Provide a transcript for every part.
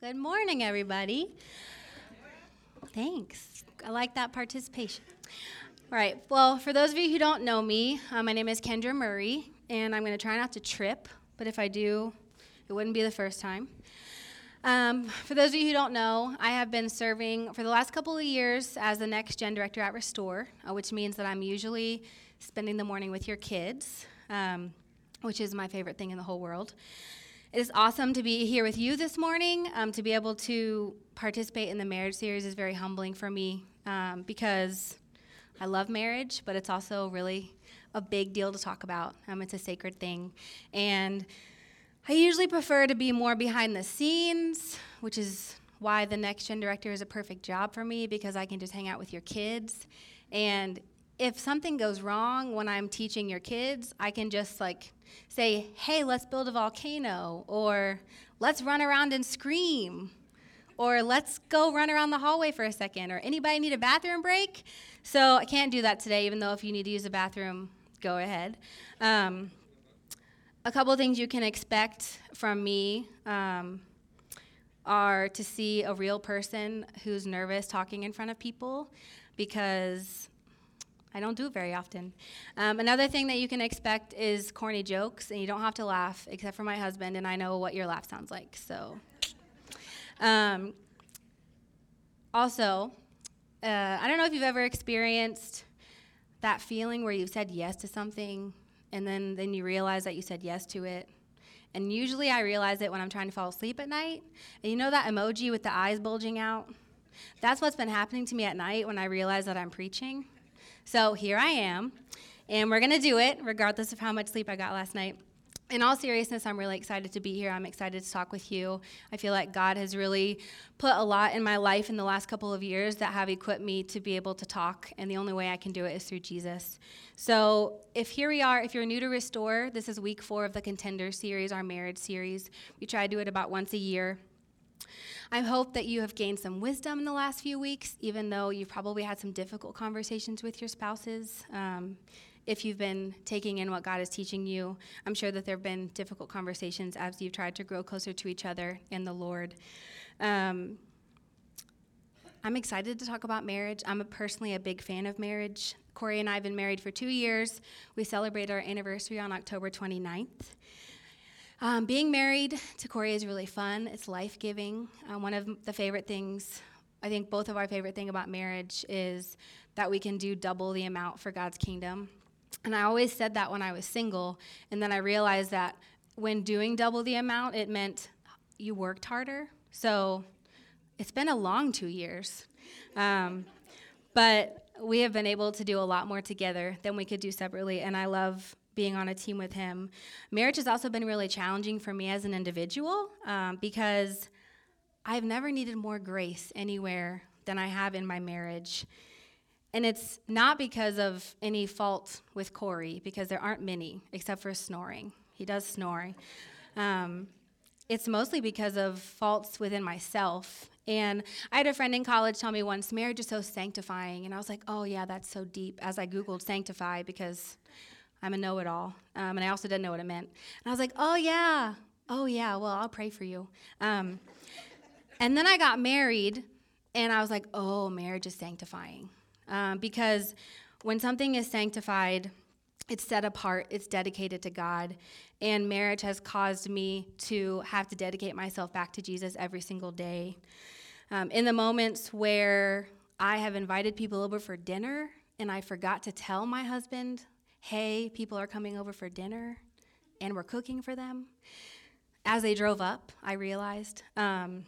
Good morning, everybody. Thanks. I like that participation. All right. Well, for those of you who don't know me, uh, my name is Kendra Murray, and I'm going to try not to trip, but if I do, it wouldn't be the first time. Um, for those of you who don't know, I have been serving for the last couple of years as the next gen director at Restore, uh, which means that I'm usually spending the morning with your kids, um, which is my favorite thing in the whole world. It is awesome to be here with you this morning. Um, to be able to participate in the marriage series is very humbling for me um, because I love marriage, but it's also really a big deal to talk about. Um, it's a sacred thing. And I usually prefer to be more behind the scenes, which is why the next gen director is a perfect job for me because I can just hang out with your kids. And if something goes wrong when I'm teaching your kids, I can just like say, hey, let's build a volcano, or let's run around and scream, or let's go run around the hallway for a second, or anybody need a bathroom break? So I can't do that today, even though if you need to use a bathroom, go ahead. Um, a couple things you can expect from me um, are to see a real person who's nervous talking in front of people because I don't do it very often. Um, another thing that you can expect is corny jokes, and you don't have to laugh, except for my husband, and I know what your laugh sounds like. So, um, also, uh, I don't know if you've ever experienced that feeling where you've said yes to something and then then you realize that you said yes to it. And usually I realize it when I'm trying to fall asleep at night. And you know that emoji with the eyes bulging out? That's what's been happening to me at night when I realize that I'm preaching. So here I am, and we're going to do it regardless of how much sleep I got last night in all seriousness, I'm really excited to be here. I'm excited to talk with you. I feel like God has really put a lot in my life in the last couple of years that have equipped me to be able to talk, and the only way I can do it is through Jesus. So, if here we are, if you're new to Restore, this is week four of the Contender series, our marriage series. We try to do it about once a year. I hope that you have gained some wisdom in the last few weeks, even though you've probably had some difficult conversations with your spouses. Um, if you've been taking in what God is teaching you. I'm sure that there have been difficult conversations as you've tried to grow closer to each other in the Lord. Um, I'm excited to talk about marriage. I'm a personally a big fan of marriage. Corey and I have been married for two years. We celebrate our anniversary on October 29th. Um, being married to Corey is really fun. It's life giving. Uh, one of the favorite things, I think both of our favorite thing about marriage is that we can do double the amount for God's kingdom. And I always said that when I was single. And then I realized that when doing double the amount, it meant you worked harder. So it's been a long two years. Um, but we have been able to do a lot more together than we could do separately. And I love being on a team with him. Marriage has also been really challenging for me as an individual um, because I've never needed more grace anywhere than I have in my marriage. And it's not because of any fault with Corey, because there aren't many, except for snoring. He does snore. Um, it's mostly because of faults within myself. And I had a friend in college tell me once, marriage is so sanctifying. And I was like, oh, yeah, that's so deep. As I Googled sanctify, because I'm a know it all. Um, and I also didn't know what it meant. And I was like, oh, yeah. Oh, yeah. Well, I'll pray for you. Um, and then I got married, and I was like, oh, marriage is sanctifying um, because when something is sanctified, it's set apart, it's dedicated to God. And marriage has caused me to have to dedicate myself back to Jesus every single day. Um, in the moments where I have invited people over for dinner and I forgot to tell my husband, hey, people are coming over for dinner and we're cooking for them. As they drove up, I realized. Um,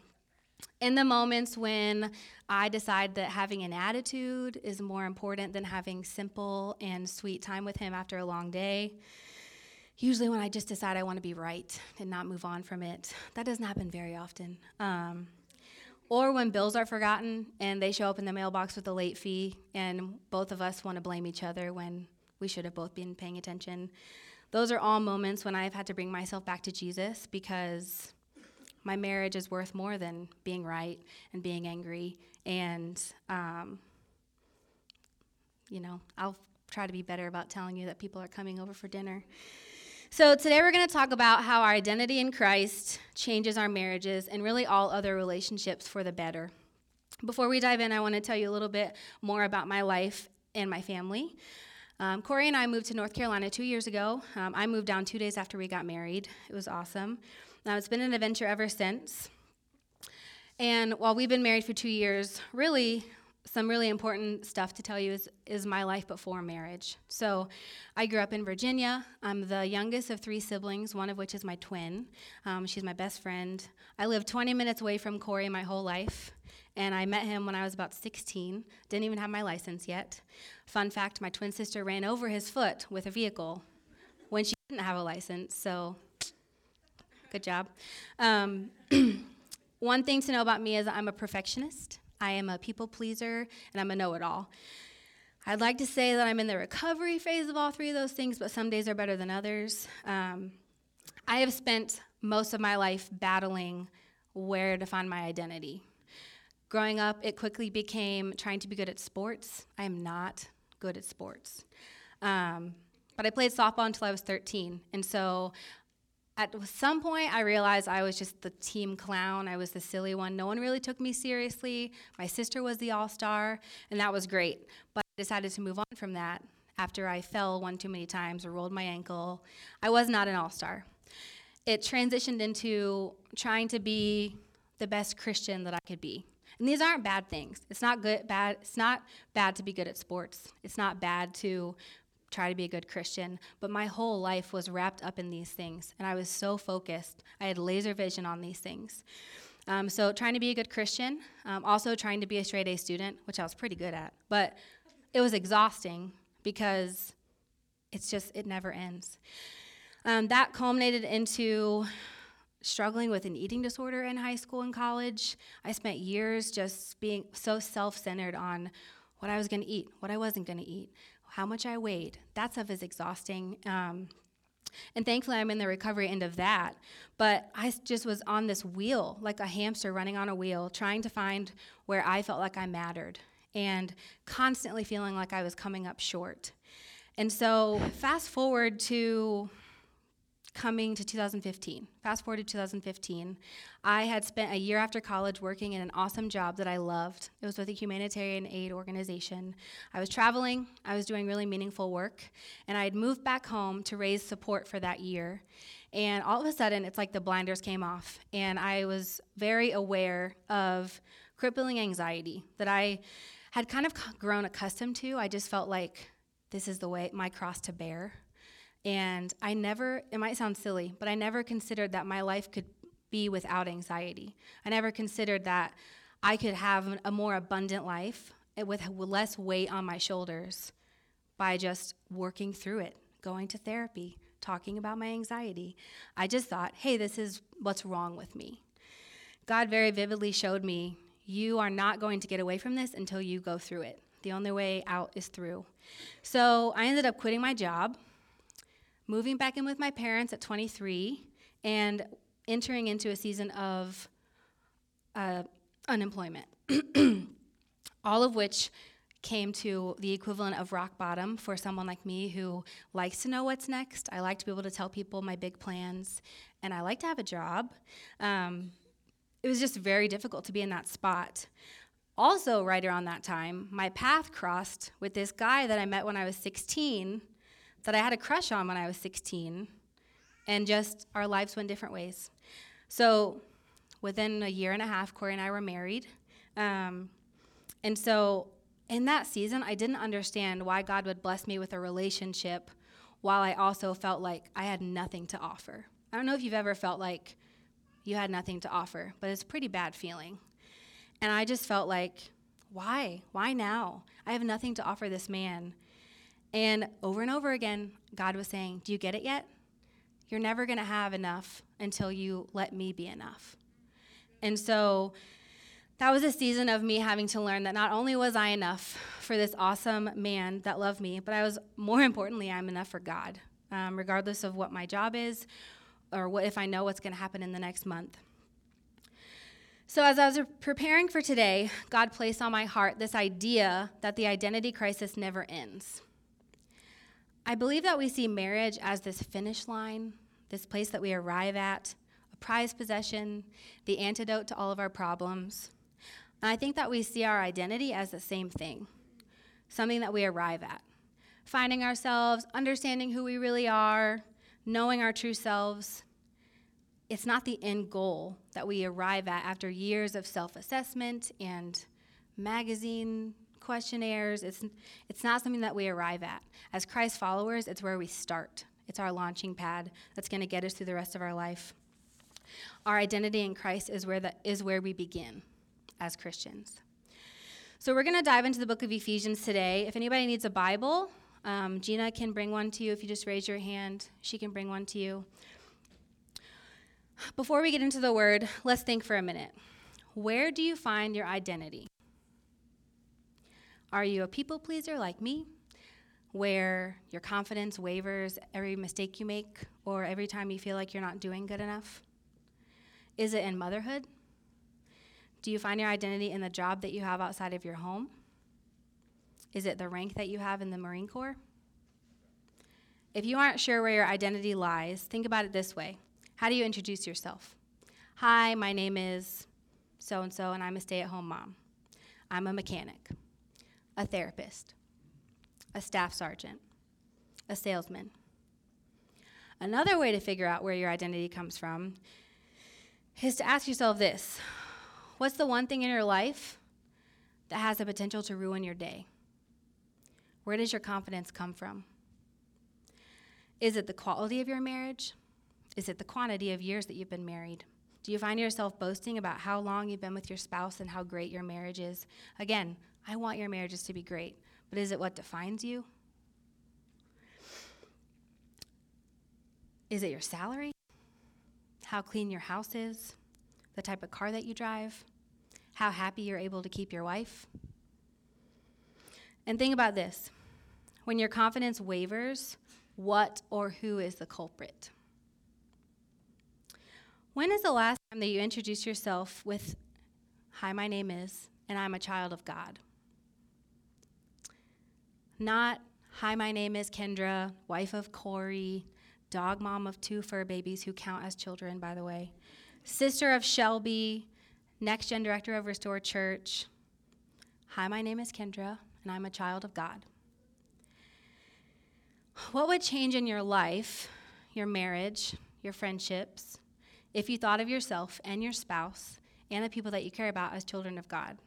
in the moments when I decide that having an attitude is more important than having simple and sweet time with Him after a long day, usually when I just decide I want to be right and not move on from it, that doesn't happen very often. Um, or when bills are forgotten and they show up in the mailbox with a late fee, and both of us want to blame each other when we should have both been paying attention. Those are all moments when I've had to bring myself back to Jesus because my marriage is worth more than being right and being angry. And, um, you know, I'll try to be better about telling you that people are coming over for dinner. So, today we're going to talk about how our identity in Christ changes our marriages and really all other relationships for the better. Before we dive in, I want to tell you a little bit more about my life and my family. Um, Corey and I moved to North Carolina two years ago. Um, I moved down two days after we got married. It was awesome. It's been an adventure ever since. And while we've been married for two years, really, some really important stuff to tell you is, is my life before marriage. So, I grew up in Virginia. I'm the youngest of three siblings, one of which is my twin. Um, she's my best friend. I lived 20 minutes away from Corey my whole life, and I met him when I was about 16. Didn't even have my license yet. Fun fact my twin sister ran over his foot with a vehicle when she didn't have a license, so good job. Um, one thing to know about me is I'm a perfectionist. I am a people pleaser, and I'm a know it all. I'd like to say that I'm in the recovery phase of all three of those things, but some days are better than others. Um, I have spent most of my life battling where to find my identity. Growing up, it quickly became trying to be good at sports. I am not good at sports. Um, but I played softball until I was 13. And so at some point, I realized I was just the team clown. I was the silly one. No one really took me seriously. My sister was the all star, and that was great. But I decided to move on from that after I fell one too many times or rolled my ankle. I was not an all star. It transitioned into trying to be the best Christian that I could be. And these aren't bad things. It's not good bad it's not bad to be good at sports. It's not bad to try to be a good Christian, but my whole life was wrapped up in these things, and I was so focused. I had laser vision on these things. Um, so, trying to be a good Christian, um, also trying to be a straight A student, which I was pretty good at, but it was exhausting because it's just, it never ends. Um, that culminated into struggling with an eating disorder in high school and college. I spent years just being so self centered on what I was going to eat, what I wasn't going to eat, how much I weighed. That stuff is exhausting. Um, and thankfully, I'm in the recovery end of that. But I just was on this wheel, like a hamster running on a wheel, trying to find where I felt like I mattered and constantly feeling like I was coming up short. And so, fast forward to coming to 2015. Fast forward to 2015. I had spent a year after college working in an awesome job that I loved. It was with a humanitarian aid organization. I was traveling, I was doing really meaningful work, and I had moved back home to raise support for that year. And all of a sudden, it's like the blinders came off, and I was very aware of crippling anxiety that I had kind of grown accustomed to. I just felt like this is the way my cross to bear. And I never, it might sound silly, but I never considered that my life could be without anxiety. I never considered that I could have a more abundant life eh, with less weight on my shoulders by just working through it, going to therapy, talking about my anxiety. I just thought, hey, this is what's wrong with me. God very vividly showed me, you are not going to get away from this until you go through it. The only way out is through. So I ended up quitting my job moving back in with my parents at 23 and entering into a season of uh, unemployment, all of which came to the equivalent of rock bottom for someone like me who likes to know what's next. I like to be able to tell people my big plans, and I like to have a job. Um, it was just very difficult to be in that spot. Also, right around that time, my path crossed with this guy that I met when I was 16 that I had a crush on when I was 16, and just our lives went different ways. So within a year and a half, Corey and I were married. Um, and so in that season, I didn't understand why God would bless me with a relationship while I also felt like I had nothing to offer. I don't know if you've ever felt like you had nothing to offer, but it's a pretty bad feeling. And I just felt like, why? Why now? I have nothing to offer this man. And over and over again, God was saying, Do you get it yet? You're never going to have enough until you let me be enough. And so that was a season of me having to learn that not only was I enough for this awesome man that loved me, but I was, more importantly, I'm enough for God, um, regardless of what my job is or what if I know what's going to happen in the next month. So, as I was preparing for today, God placed on my heart this idea that the identity crisis never ends. I believe that we see marriage as this finish line, this place that we arrive at, a prized possession, the antidote to all of our problems. And I think that we see our identity as the same thing, something that we arrive at. Finding ourselves, understanding who we really are, knowing our true selves. It's not the end goal that we arrive at after years of self assessment and magazine questionnaires. It's, it's not something that we arrive at. As Christ followers, it's where we start. It's our launching pad that's going to get us through the rest of our life. Our identity in Christ is where, the, is where we begin as Christians. So we're going to dive into the book of Ephesians today. If anybody needs a Bible, um, Gina can bring one to you. If you just raise your hand, she can bring one to you. Before we get into the word, let's think for a minute. Where do you find your identity? Are you a people pleaser like me, where your confidence wavers every mistake you make or every time you feel like you're not doing good enough? Is it in motherhood? Do you find your identity in the job that you have outside of your home? Is it the rank that you have in the Marine Corps? If you aren't sure where your identity lies, think about it this way How do you introduce yourself? Hi, my name is so and so, and I'm a stay at home mom. I'm a mechanic, a therapist, a staff sergeant, a salesman. Another way to figure out where your identity comes from is to ask yourself this What's the one thing in your life that has the potential to ruin your day? Where does your confidence come from? Is it the quality of your marriage? Is it the quantity of years that you've been married? Do you find yourself boasting about how long you've been with your spouse and how great your marriage is? Again, I want your marriages to be great, but is it what defines you? Is it your salary? How clean your house is? The type of car that you drive? how happy you're able to keep your wife. And think about this when your confidence wavers, what or who is the culprit? When is the last time that you introduced yourself with, Hi, my name is, and I'm a child of God? Not, Hi, my name is Kendra, wife of Corey, dog mom of two fur babies who count as children, by the way, sister of Shelby, Next Gen Director of Restore Church. Hi, my name is Kendra, and I'm a child of God. What would change in your life, your marriage, your friendships, if you thought of yourself and your spouse and the people that you care about as children of God?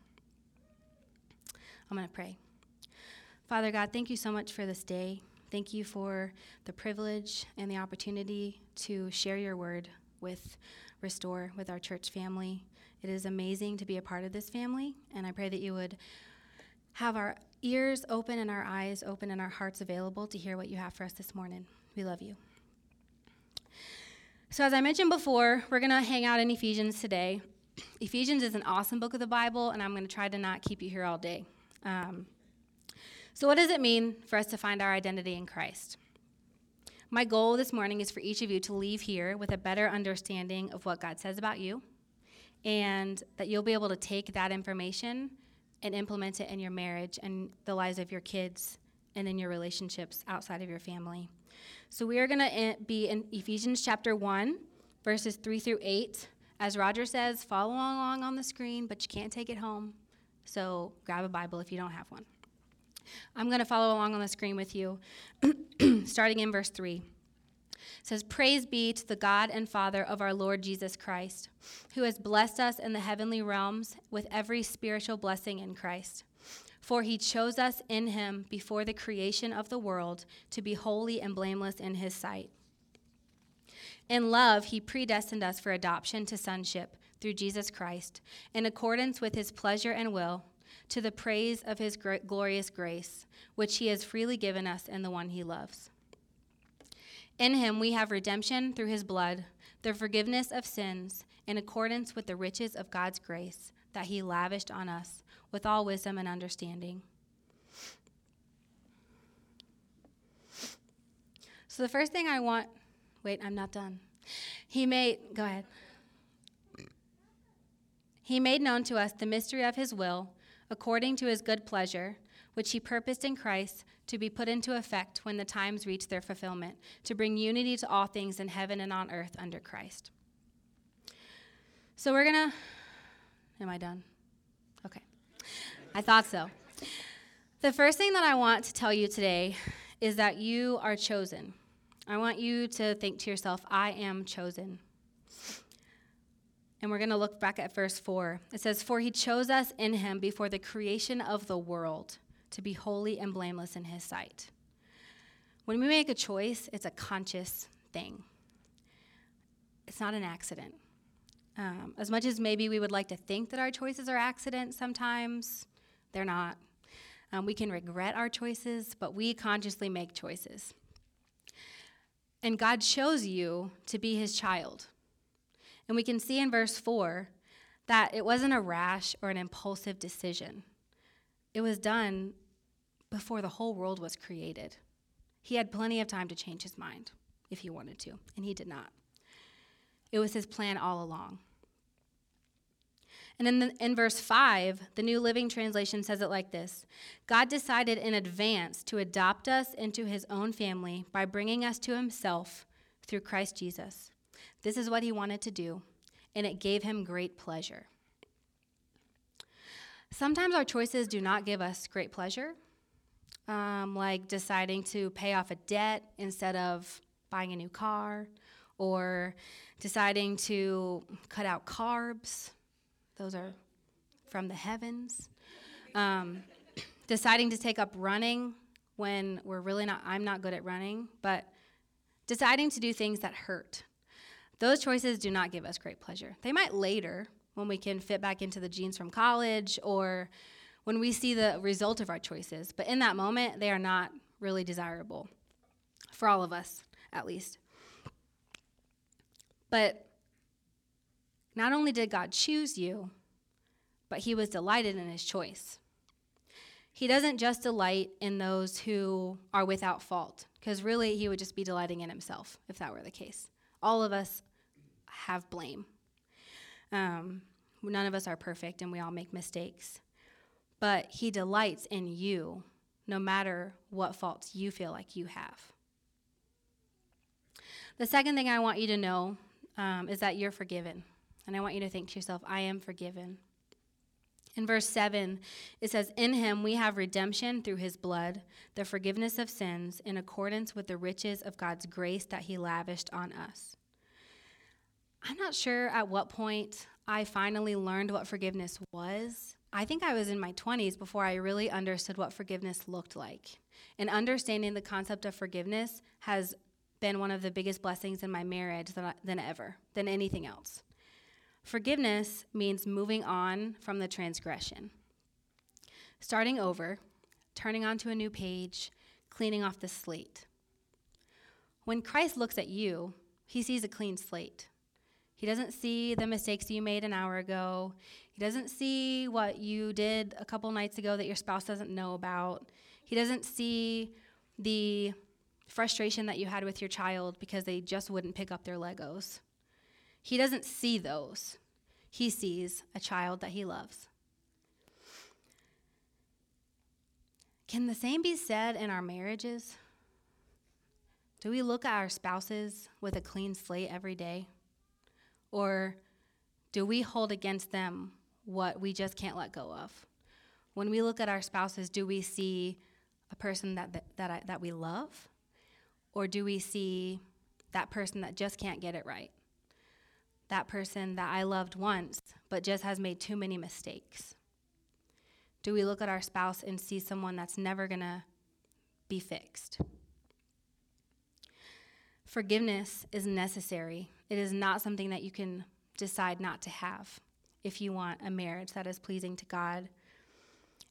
I'm going to pray. Father God, thank you so much for this day. Thank you for the privilege and the opportunity to share your word with Restore, with our church family. It is amazing to be a part of this family, and I pray that you would have our ears open and our eyes open and our hearts available to hear what you have for us this morning. We love you. So, as I mentioned before, we're going to hang out in Ephesians today. Ephesians is an awesome book of the Bible, and I'm going to try to not keep you here all day. Um, so, what does it mean for us to find our identity in Christ? My goal this morning is for each of you to leave here with a better understanding of what God says about you and that you'll be able to take that information and implement it in your marriage and the lives of your kids and in your relationships outside of your family. So we are going to be in Ephesians chapter 1, verses 3 through 8. As Roger says, follow along on the screen, but you can't take it home. So grab a Bible if you don't have one. I'm going to follow along on the screen with you, starting in verse 3 says, Praise be to the God and Father of our Lord Jesus Christ, who has blessed us in the heavenly realms with every spiritual blessing in Christ. For he chose us in him before the creation of the world to be holy and blameless in his sight. In love, he predestined us for adoption to sonship through Jesus Christ, in accordance with his pleasure and will, to the praise of his glorious grace, which he has freely given us in the one he loves. In him we have redemption through his blood, the forgiveness of sins, in accordance with the riches of God's grace that he lavished on us with all wisdom and understanding. So, the first thing I want, wait, I'm not done. He made, go ahead. He made known to us the mystery of his will, according to his good pleasure, which he purposed in Christ to be put into effect when the times reach their fulfillment, to bring unity to all things in heaven and on earth under Christ. So we're going to. Am I done? Okay. I thought so. The first thing that I want to tell you today is that you are chosen. I want you to think to yourself, I am chosen. And we're going to look back at verse 4. It says, For he chose us in him before the creation of the world to be holy and blameless in his sight. When we make a choice, it's a conscious thing, it's not an accident. Um, as much as maybe we would like to think that our choices are accidents sometimes, they're not. Um, we can regret our choices, but we consciously make choices. And God chose you to be his child. And we can see in verse 4 that it wasn't a rash or an impulsive decision, it was done before the whole world was created. He had plenty of time to change his mind if he wanted to, and he did not. It was his plan all along. And in, in verse 5, the New Living Translation says it like this God decided in advance to adopt us into his own family by bringing us to himself through Christ Jesus. This is what he wanted to do, and it gave him great pleasure. Sometimes our choices do not give us great pleasure, um, like deciding to pay off a debt instead of buying a new car, or deciding to cut out carbs. Those are from the heavens. Um, deciding to take up running when we're really not, I'm not good at running, but deciding to do things that hurt. Those choices do not give us great pleasure. They might later, when we can fit back into the jeans from college or when we see the result of our choices. But in that moment, they are not really desirable for all of us, at least. But not only did God choose you, but he was delighted in his choice. He doesn't just delight in those who are without fault, because really he would just be delighting in himself if that were the case. All of us have blame. Um, none of us are perfect and we all make mistakes. But He delights in you no matter what faults you feel like you have. The second thing I want you to know um, is that you're forgiven. And I want you to think to yourself, I am forgiven. In verse 7, it says, In him we have redemption through his blood, the forgiveness of sins, in accordance with the riches of God's grace that he lavished on us. I'm not sure at what point I finally learned what forgiveness was. I think I was in my 20s before I really understood what forgiveness looked like. And understanding the concept of forgiveness has been one of the biggest blessings in my marriage than, than ever, than anything else. Forgiveness means moving on from the transgression, starting over, turning onto a new page, cleaning off the slate. When Christ looks at you, he sees a clean slate. He doesn't see the mistakes you made an hour ago. He doesn't see what you did a couple nights ago that your spouse doesn't know about. He doesn't see the frustration that you had with your child because they just wouldn't pick up their Legos. He doesn't see those. He sees a child that he loves. Can the same be said in our marriages? Do we look at our spouses with a clean slate every day? Or do we hold against them what we just can't let go of? When we look at our spouses, do we see a person that, that, that, I, that we love? Or do we see that person that just can't get it right? That person that I loved once, but just has made too many mistakes? Do we look at our spouse and see someone that's never gonna be fixed? Forgiveness is necessary. It is not something that you can decide not to have if you want a marriage that is pleasing to God.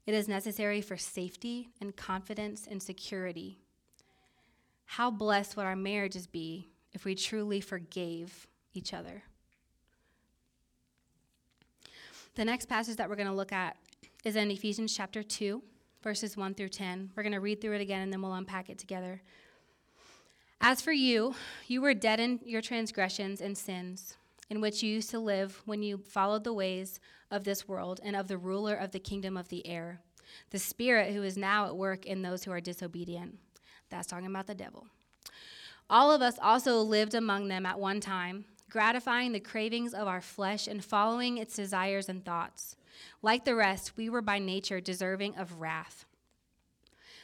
It is necessary for safety and confidence and security. How blessed would our marriages be if we truly forgave each other? The next passage that we're going to look at is in Ephesians chapter 2, verses 1 through 10. We're going to read through it again and then we'll unpack it together. As for you, you were dead in your transgressions and sins, in which you used to live when you followed the ways of this world and of the ruler of the kingdom of the air, the spirit who is now at work in those who are disobedient. That's talking about the devil. All of us also lived among them at one time, gratifying the cravings of our flesh and following its desires and thoughts. Like the rest, we were by nature deserving of wrath.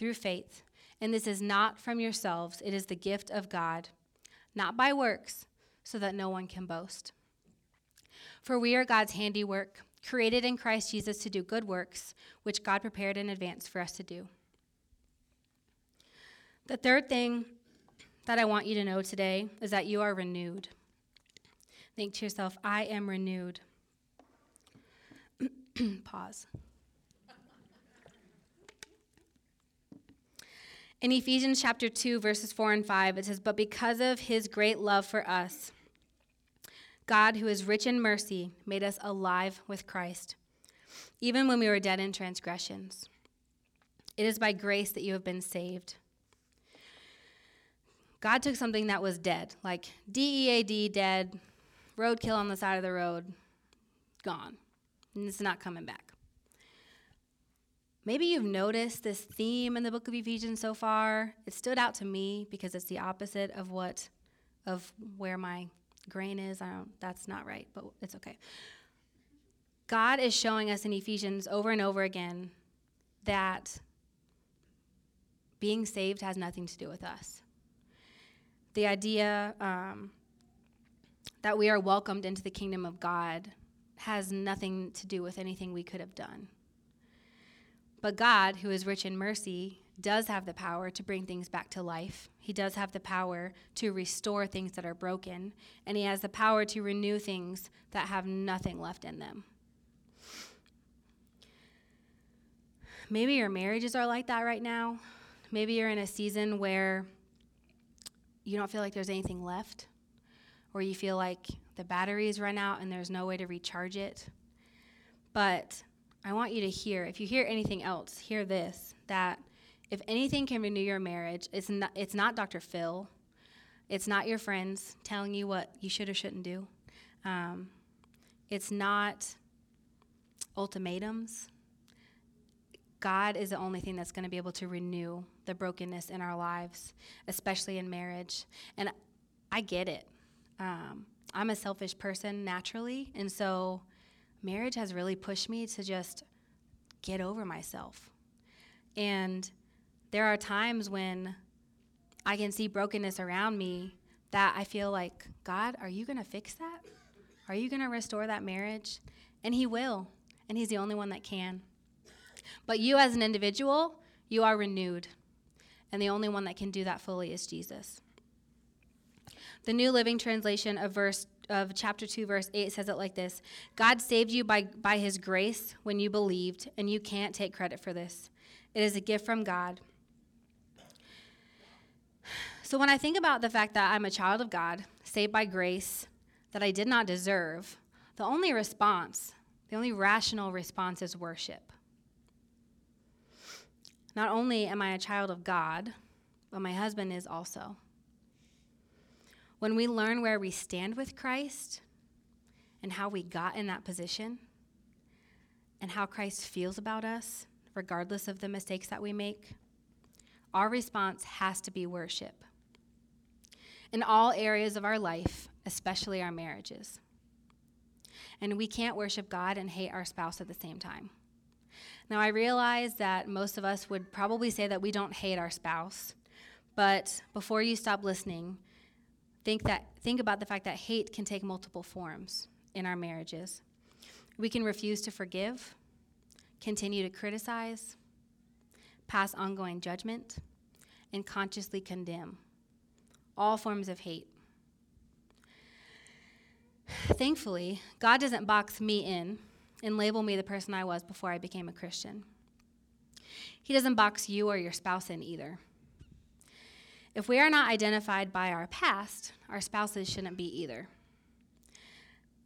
through faith. And this is not from yourselves, it is the gift of God, not by works, so that no one can boast. For we are God's handiwork, created in Christ Jesus to do good works, which God prepared in advance for us to do. The third thing that I want you to know today is that you are renewed. Think to yourself, I am renewed. Pause. In Ephesians chapter 2, verses 4 and 5, it says, But because of his great love for us, God, who is rich in mercy, made us alive with Christ, even when we were dead in transgressions. It is by grace that you have been saved. God took something that was dead, like D E A D, dead, roadkill on the side of the road, gone. And it's not coming back. Maybe you've noticed this theme in the book of Ephesians so far. It stood out to me because it's the opposite of what of where my grain is. I don't that's not right, but it's okay. God is showing us in Ephesians over and over again that being saved has nothing to do with us. The idea um, that we are welcomed into the kingdom of God has nothing to do with anything we could have done. But God, who is rich in mercy, does have the power to bring things back to life. He does have the power to restore things that are broken, and He has the power to renew things that have nothing left in them. Maybe your marriages are like that right now. Maybe you're in a season where you don't feel like there's anything left, or you feel like the batteries run out and there's no way to recharge it. But I want you to hear, if you hear anything else, hear this that if anything can renew your marriage, it's not, it's not Dr. Phil. It's not your friends telling you what you should or shouldn't do. Um, it's not ultimatums. God is the only thing that's going to be able to renew the brokenness in our lives, especially in marriage. And I get it. Um, I'm a selfish person naturally, and so marriage has really pushed me to just get over myself. And there are times when I can see brokenness around me that I feel like, God, are you going to fix that? Are you going to restore that marriage? And He will, and He's the only one that can. But you, as an individual, you are renewed. And the only one that can do that fully is Jesus. The New Living Translation of verse of chapter 2 verse 8 says it like this God saved you by, by his grace when you believed, and you can't take credit for this. It is a gift from God. So when I think about the fact that I'm a child of God, saved by grace, that I did not deserve, the only response, the only rational response is worship. Not only am I a child of God, but my husband is also. When we learn where we stand with Christ and how we got in that position and how Christ feels about us, regardless of the mistakes that we make, our response has to be worship. In all areas of our life, especially our marriages. And we can't worship God and hate our spouse at the same time. Now, I realize that most of us would probably say that we don't hate our spouse, but before you stop listening, think that think about the fact that hate can take multiple forms in our marriages. We can refuse to forgive, continue to criticize, pass ongoing judgment, and consciously condemn. All forms of hate. Thankfully, God doesn't box me in and label me the person I was before I became a Christian. He doesn't box you or your spouse in either. If we are not identified by our past, our spouses shouldn't be either.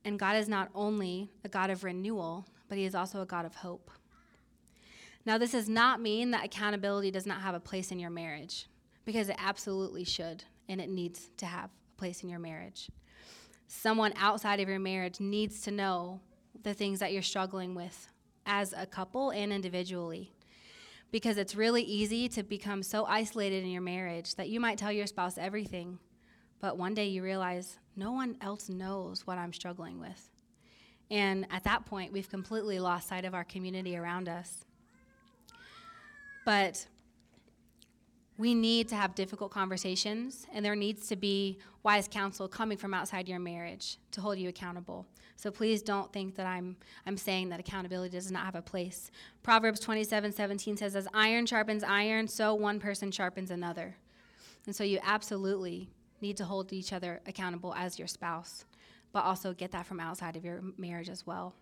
And God is not only a God of renewal, but He is also a God of hope. Now, this does not mean that accountability does not have a place in your marriage, because it absolutely should, and it needs to have a place in your marriage. Someone outside of your marriage needs to know the things that you're struggling with as a couple and individually. Because it's really easy to become so isolated in your marriage that you might tell your spouse everything, but one day you realize no one else knows what I'm struggling with. And at that point, we've completely lost sight of our community around us. But we need to have difficult conversations, and there needs to be wise counsel coming from outside your marriage to hold you accountable. So please don't think that I'm, I'm saying that accountability does not have a place. Proverbs 27 17 says, As iron sharpens iron, so one person sharpens another. And so you absolutely need to hold each other accountable as your spouse, but also get that from outside of your marriage as well.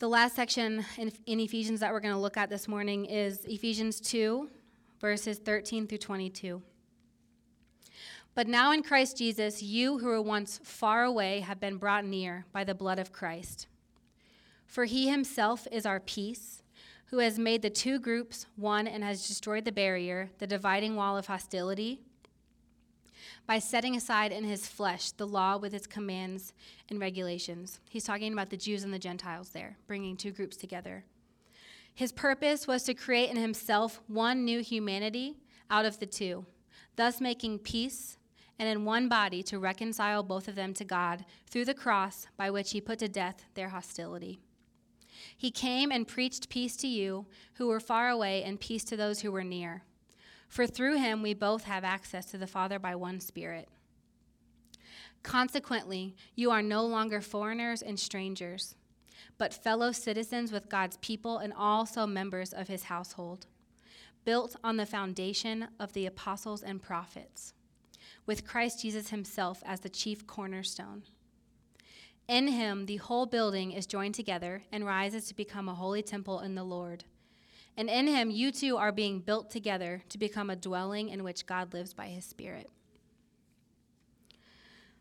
The last section in, in Ephesians that we're going to look at this morning is Ephesians 2, verses 13 through 22. But now in Christ Jesus, you who were once far away have been brought near by the blood of Christ. For he himself is our peace, who has made the two groups one and has destroyed the barrier, the dividing wall of hostility by setting aside in his flesh the law with its commands and regulations. He's talking about the Jews and the Gentiles there, bringing two groups together. His purpose was to create in himself one new humanity out of the two, thus making peace, and in one body to reconcile both of them to God through the cross by which he put to death their hostility. He came and preached peace to you who were far away and peace to those who were near. For through him we both have access to the Father by one Spirit. Consequently, you are no longer foreigners and strangers, but fellow citizens with God's people and also members of his household, built on the foundation of the apostles and prophets, with Christ Jesus himself as the chief cornerstone. In him, the whole building is joined together and rises to become a holy temple in the Lord. And in him, you two are being built together to become a dwelling in which God lives by his Spirit.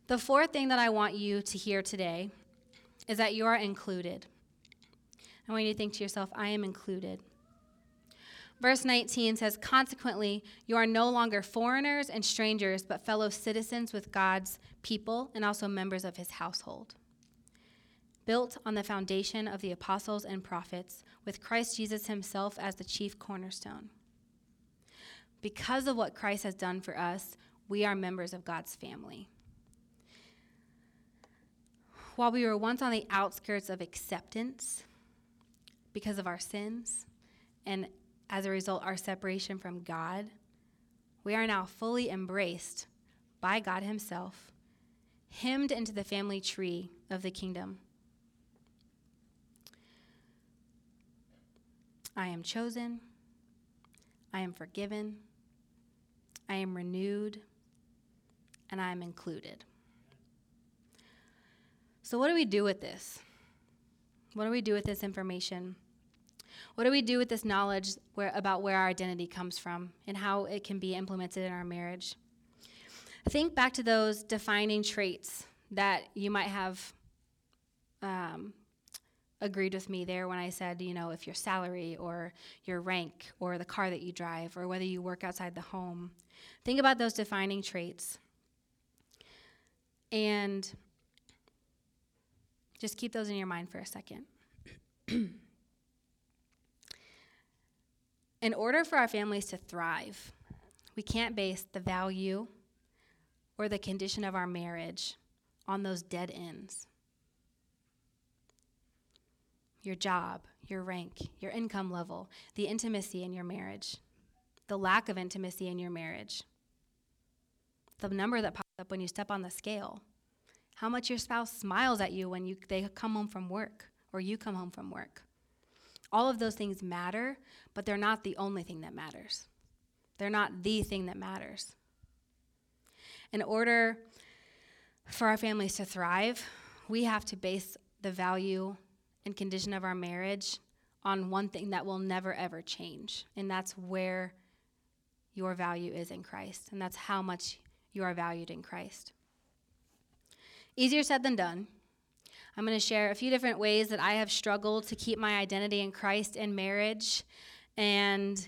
The fourth thing that I want you to hear today is that you are included. I want you to think to yourself, I am included. Verse 19 says, Consequently, you are no longer foreigners and strangers, but fellow citizens with God's people and also members of his household built on the foundation of the apostles and prophets, with Christ Jesus himself as the chief cornerstone. Because of what Christ has done for us, we are members of God's family. While we were once on the outskirts of acceptance because of our sins, and as a result, our separation from God, we are now fully embraced by God Himself, hemmed into the family tree of the kingdom. I am chosen. I am forgiven. I am renewed. And I am included. So, what do we do with this? What do we do with this information? What do we do with this knowledge where, about where our identity comes from and how it can be implemented in our marriage? Think back to those defining traits that you might have um, agreed with me there when I said, you know, if your salary or your rank or the car that you drive or whether you work outside the home. Think about those defining traits. And just keep those in your mind for a second. in order for our families to thrive, we can't base the value or the condition of our marriage on those dead ends your job, your rank, your income level, the intimacy in your marriage, the lack of intimacy in your marriage, the number that pops up when you step on the scale, how much your spouse smiles at you when you, they come home from work or you come home from work. All of those things matter, but they're not the only thing that matters. They're not the thing that matters. In order for our families to thrive, we have to base the value and condition of our marriage on one thing that will never ever change, and that's where your value is in Christ, and that's how much you are valued in Christ. Easier said than done. I'm going to share a few different ways that I have struggled to keep my identity in Christ in marriage. And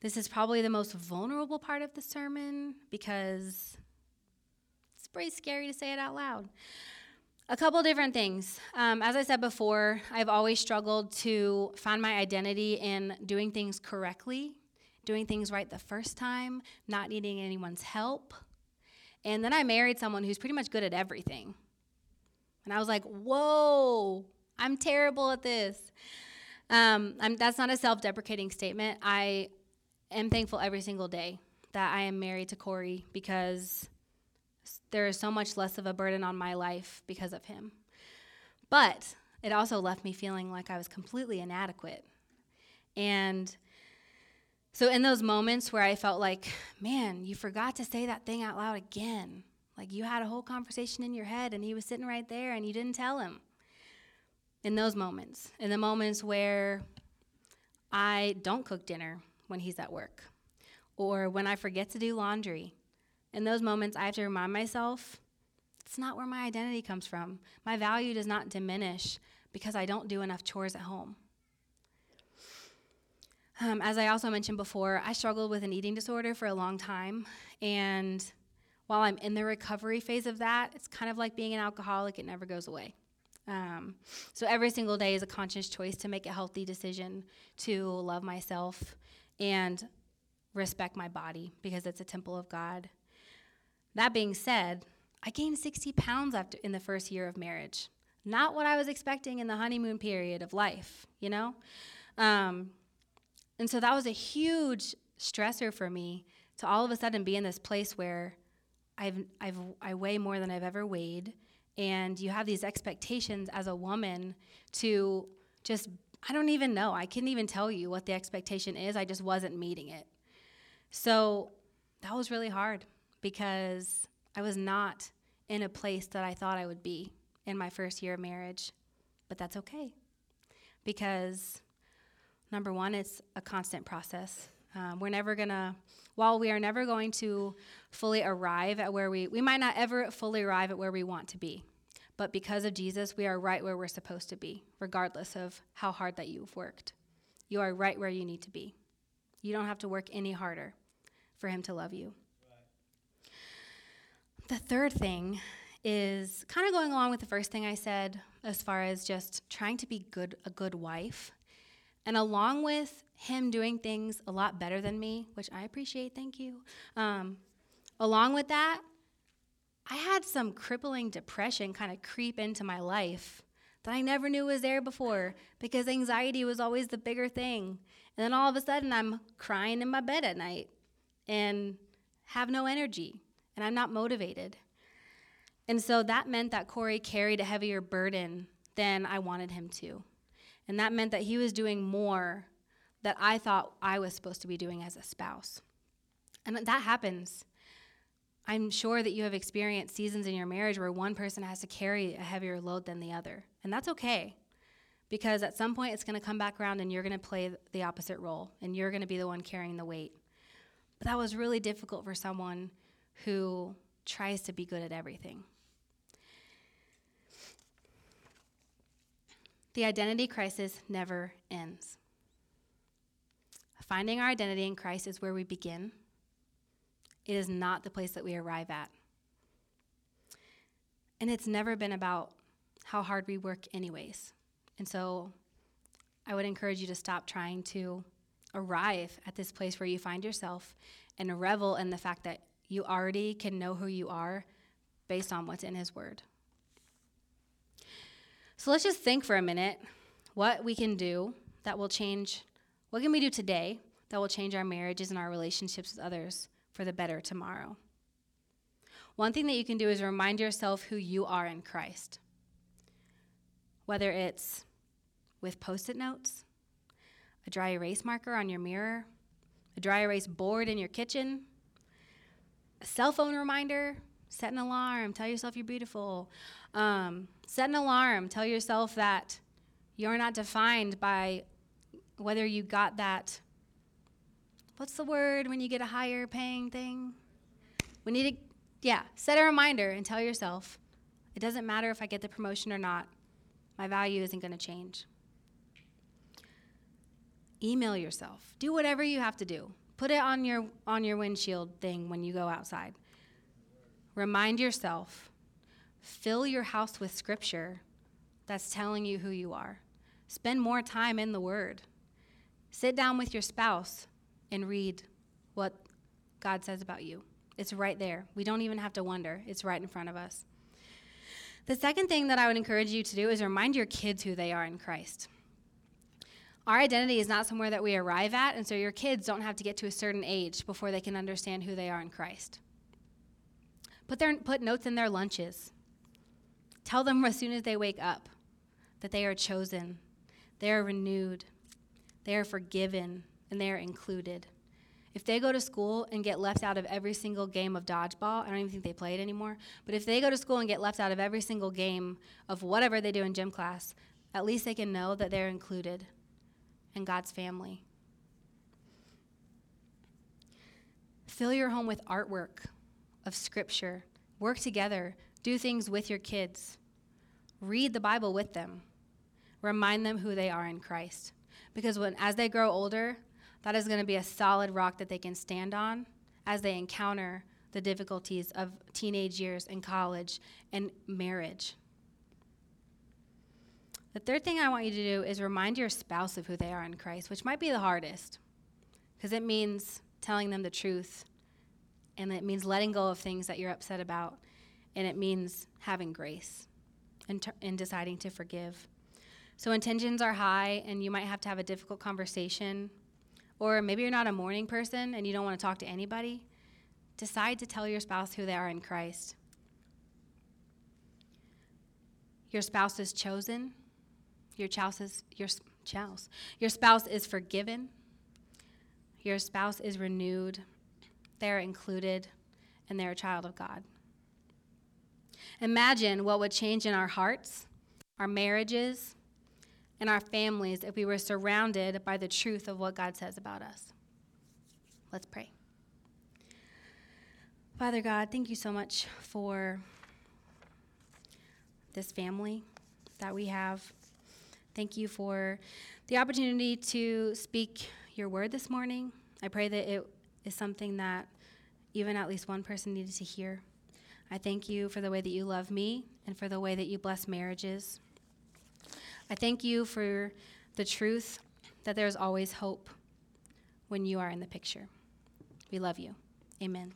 this is probably the most vulnerable part of the sermon because it's pretty scary to say it out loud. A couple different things. Um, as I said before, I've always struggled to find my identity in doing things correctly, doing things right the first time, not needing anyone's help. And then I married someone who's pretty much good at everything. And I was like, whoa, I'm terrible at this. Um, that's not a self deprecating statement. I am thankful every single day that I am married to Corey because there is so much less of a burden on my life because of him. But it also left me feeling like I was completely inadequate. And so, in those moments where I felt like, man, you forgot to say that thing out loud again, like you had a whole conversation in your head and he was sitting right there and you didn't tell him. In those moments, in the moments where I don't cook dinner when he's at work, or when I forget to do laundry, in those moments, I have to remind myself it's not where my identity comes from. My value does not diminish because I don't do enough chores at home. Um, as I also mentioned before, I struggled with an eating disorder for a long time, and while I'm in the recovery phase of that, it's kind of like being an alcoholic, it never goes away. Um, so every single day is a conscious choice to make a healthy decision to love myself and respect my body because it's a temple of God. That being said, I gained 60 pounds after in the first year of marriage. Not what I was expecting in the honeymoon period of life, you know? Um, and so that was a huge stressor for me to all of a sudden be in this place where I've, I've, I weigh more than I've ever weighed. And you have these expectations as a woman to just, I don't even know. I couldn't even tell you what the expectation is. I just wasn't meeting it. So that was really hard because I was not in a place that I thought I would be in my first year of marriage. But that's okay because number one, it's a constant process. Um, we're never gonna while we are never going to fully arrive at where we, we might not ever fully arrive at where we want to be. But because of Jesus, we are right where we're supposed to be, regardless of how hard that you've worked. You are right where you need to be. You don't have to work any harder for Him to love you. The third thing is kind of going along with the first thing I said as far as just trying to be good a good wife. And along with him doing things a lot better than me, which I appreciate, thank you. Um, along with that, I had some crippling depression kind of creep into my life that I never knew was there before because anxiety was always the bigger thing. And then all of a sudden, I'm crying in my bed at night and have no energy and I'm not motivated. And so that meant that Corey carried a heavier burden than I wanted him to. And that meant that he was doing more that I thought I was supposed to be doing as a spouse. And that happens. I'm sure that you have experienced seasons in your marriage where one person has to carry a heavier load than the other. And that's okay. Because at some point it's going to come back around and you're going to play the opposite role and you're going to be the one carrying the weight. But that was really difficult for someone who tries to be good at everything. The identity crisis never ends. Finding our identity in Christ is where we begin. It is not the place that we arrive at. And it's never been about how hard we work, anyways. And so I would encourage you to stop trying to arrive at this place where you find yourself and revel in the fact that you already can know who you are based on what's in His Word. So let's just think for a minute what we can do that will change what can we do today that will change our marriages and our relationships with others for the better tomorrow? One thing that you can do is remind yourself who you are in Christ. Whether it's with post it notes, a dry erase marker on your mirror, a dry erase board in your kitchen, a cell phone reminder, Set an alarm. Tell yourself you're beautiful. Um, set an alarm. Tell yourself that you're not defined by whether you got that. What's the word when you get a higher paying thing? We need to, yeah, set a reminder and tell yourself it doesn't matter if I get the promotion or not, my value isn't going to change. Email yourself. Do whatever you have to do. Put it on your on your windshield thing when you go outside. Remind yourself. Fill your house with scripture that's telling you who you are. Spend more time in the word. Sit down with your spouse and read what God says about you. It's right there. We don't even have to wonder. It's right in front of us. The second thing that I would encourage you to do is remind your kids who they are in Christ. Our identity is not somewhere that we arrive at, and so your kids don't have to get to a certain age before they can understand who they are in Christ. Put, their, put notes in their lunches. Tell them as soon as they wake up that they are chosen, they are renewed, they are forgiven, and they are included. If they go to school and get left out of every single game of dodgeball, I don't even think they play it anymore, but if they go to school and get left out of every single game of whatever they do in gym class, at least they can know that they're included in God's family. Fill your home with artwork of scripture. Work together. Do things with your kids. Read the Bible with them. Remind them who they are in Christ. Because when as they grow older, that is going to be a solid rock that they can stand on as they encounter the difficulties of teenage years and college and marriage. The third thing I want you to do is remind your spouse of who they are in Christ, which might be the hardest because it means telling them the truth and it means letting go of things that you're upset about and it means having grace and, t- and deciding to forgive. So intentions are high and you might have to have a difficult conversation, or maybe you're not a morning person and you don't want to talk to anybody, decide to tell your spouse who they are in Christ. Your spouse is chosen your spouse is your spouse. Your spouse is forgiven. Your spouse is renewed. They're included, and they're a child of God. Imagine what would change in our hearts, our marriages, and our families if we were surrounded by the truth of what God says about us. Let's pray. Father God, thank you so much for this family that we have. Thank you for the opportunity to speak your word this morning. I pray that it is something that even at least one person needed to hear. I thank you for the way that you love me and for the way that you bless marriages. I thank you for the truth that there's always hope when you are in the picture. We love you. Amen.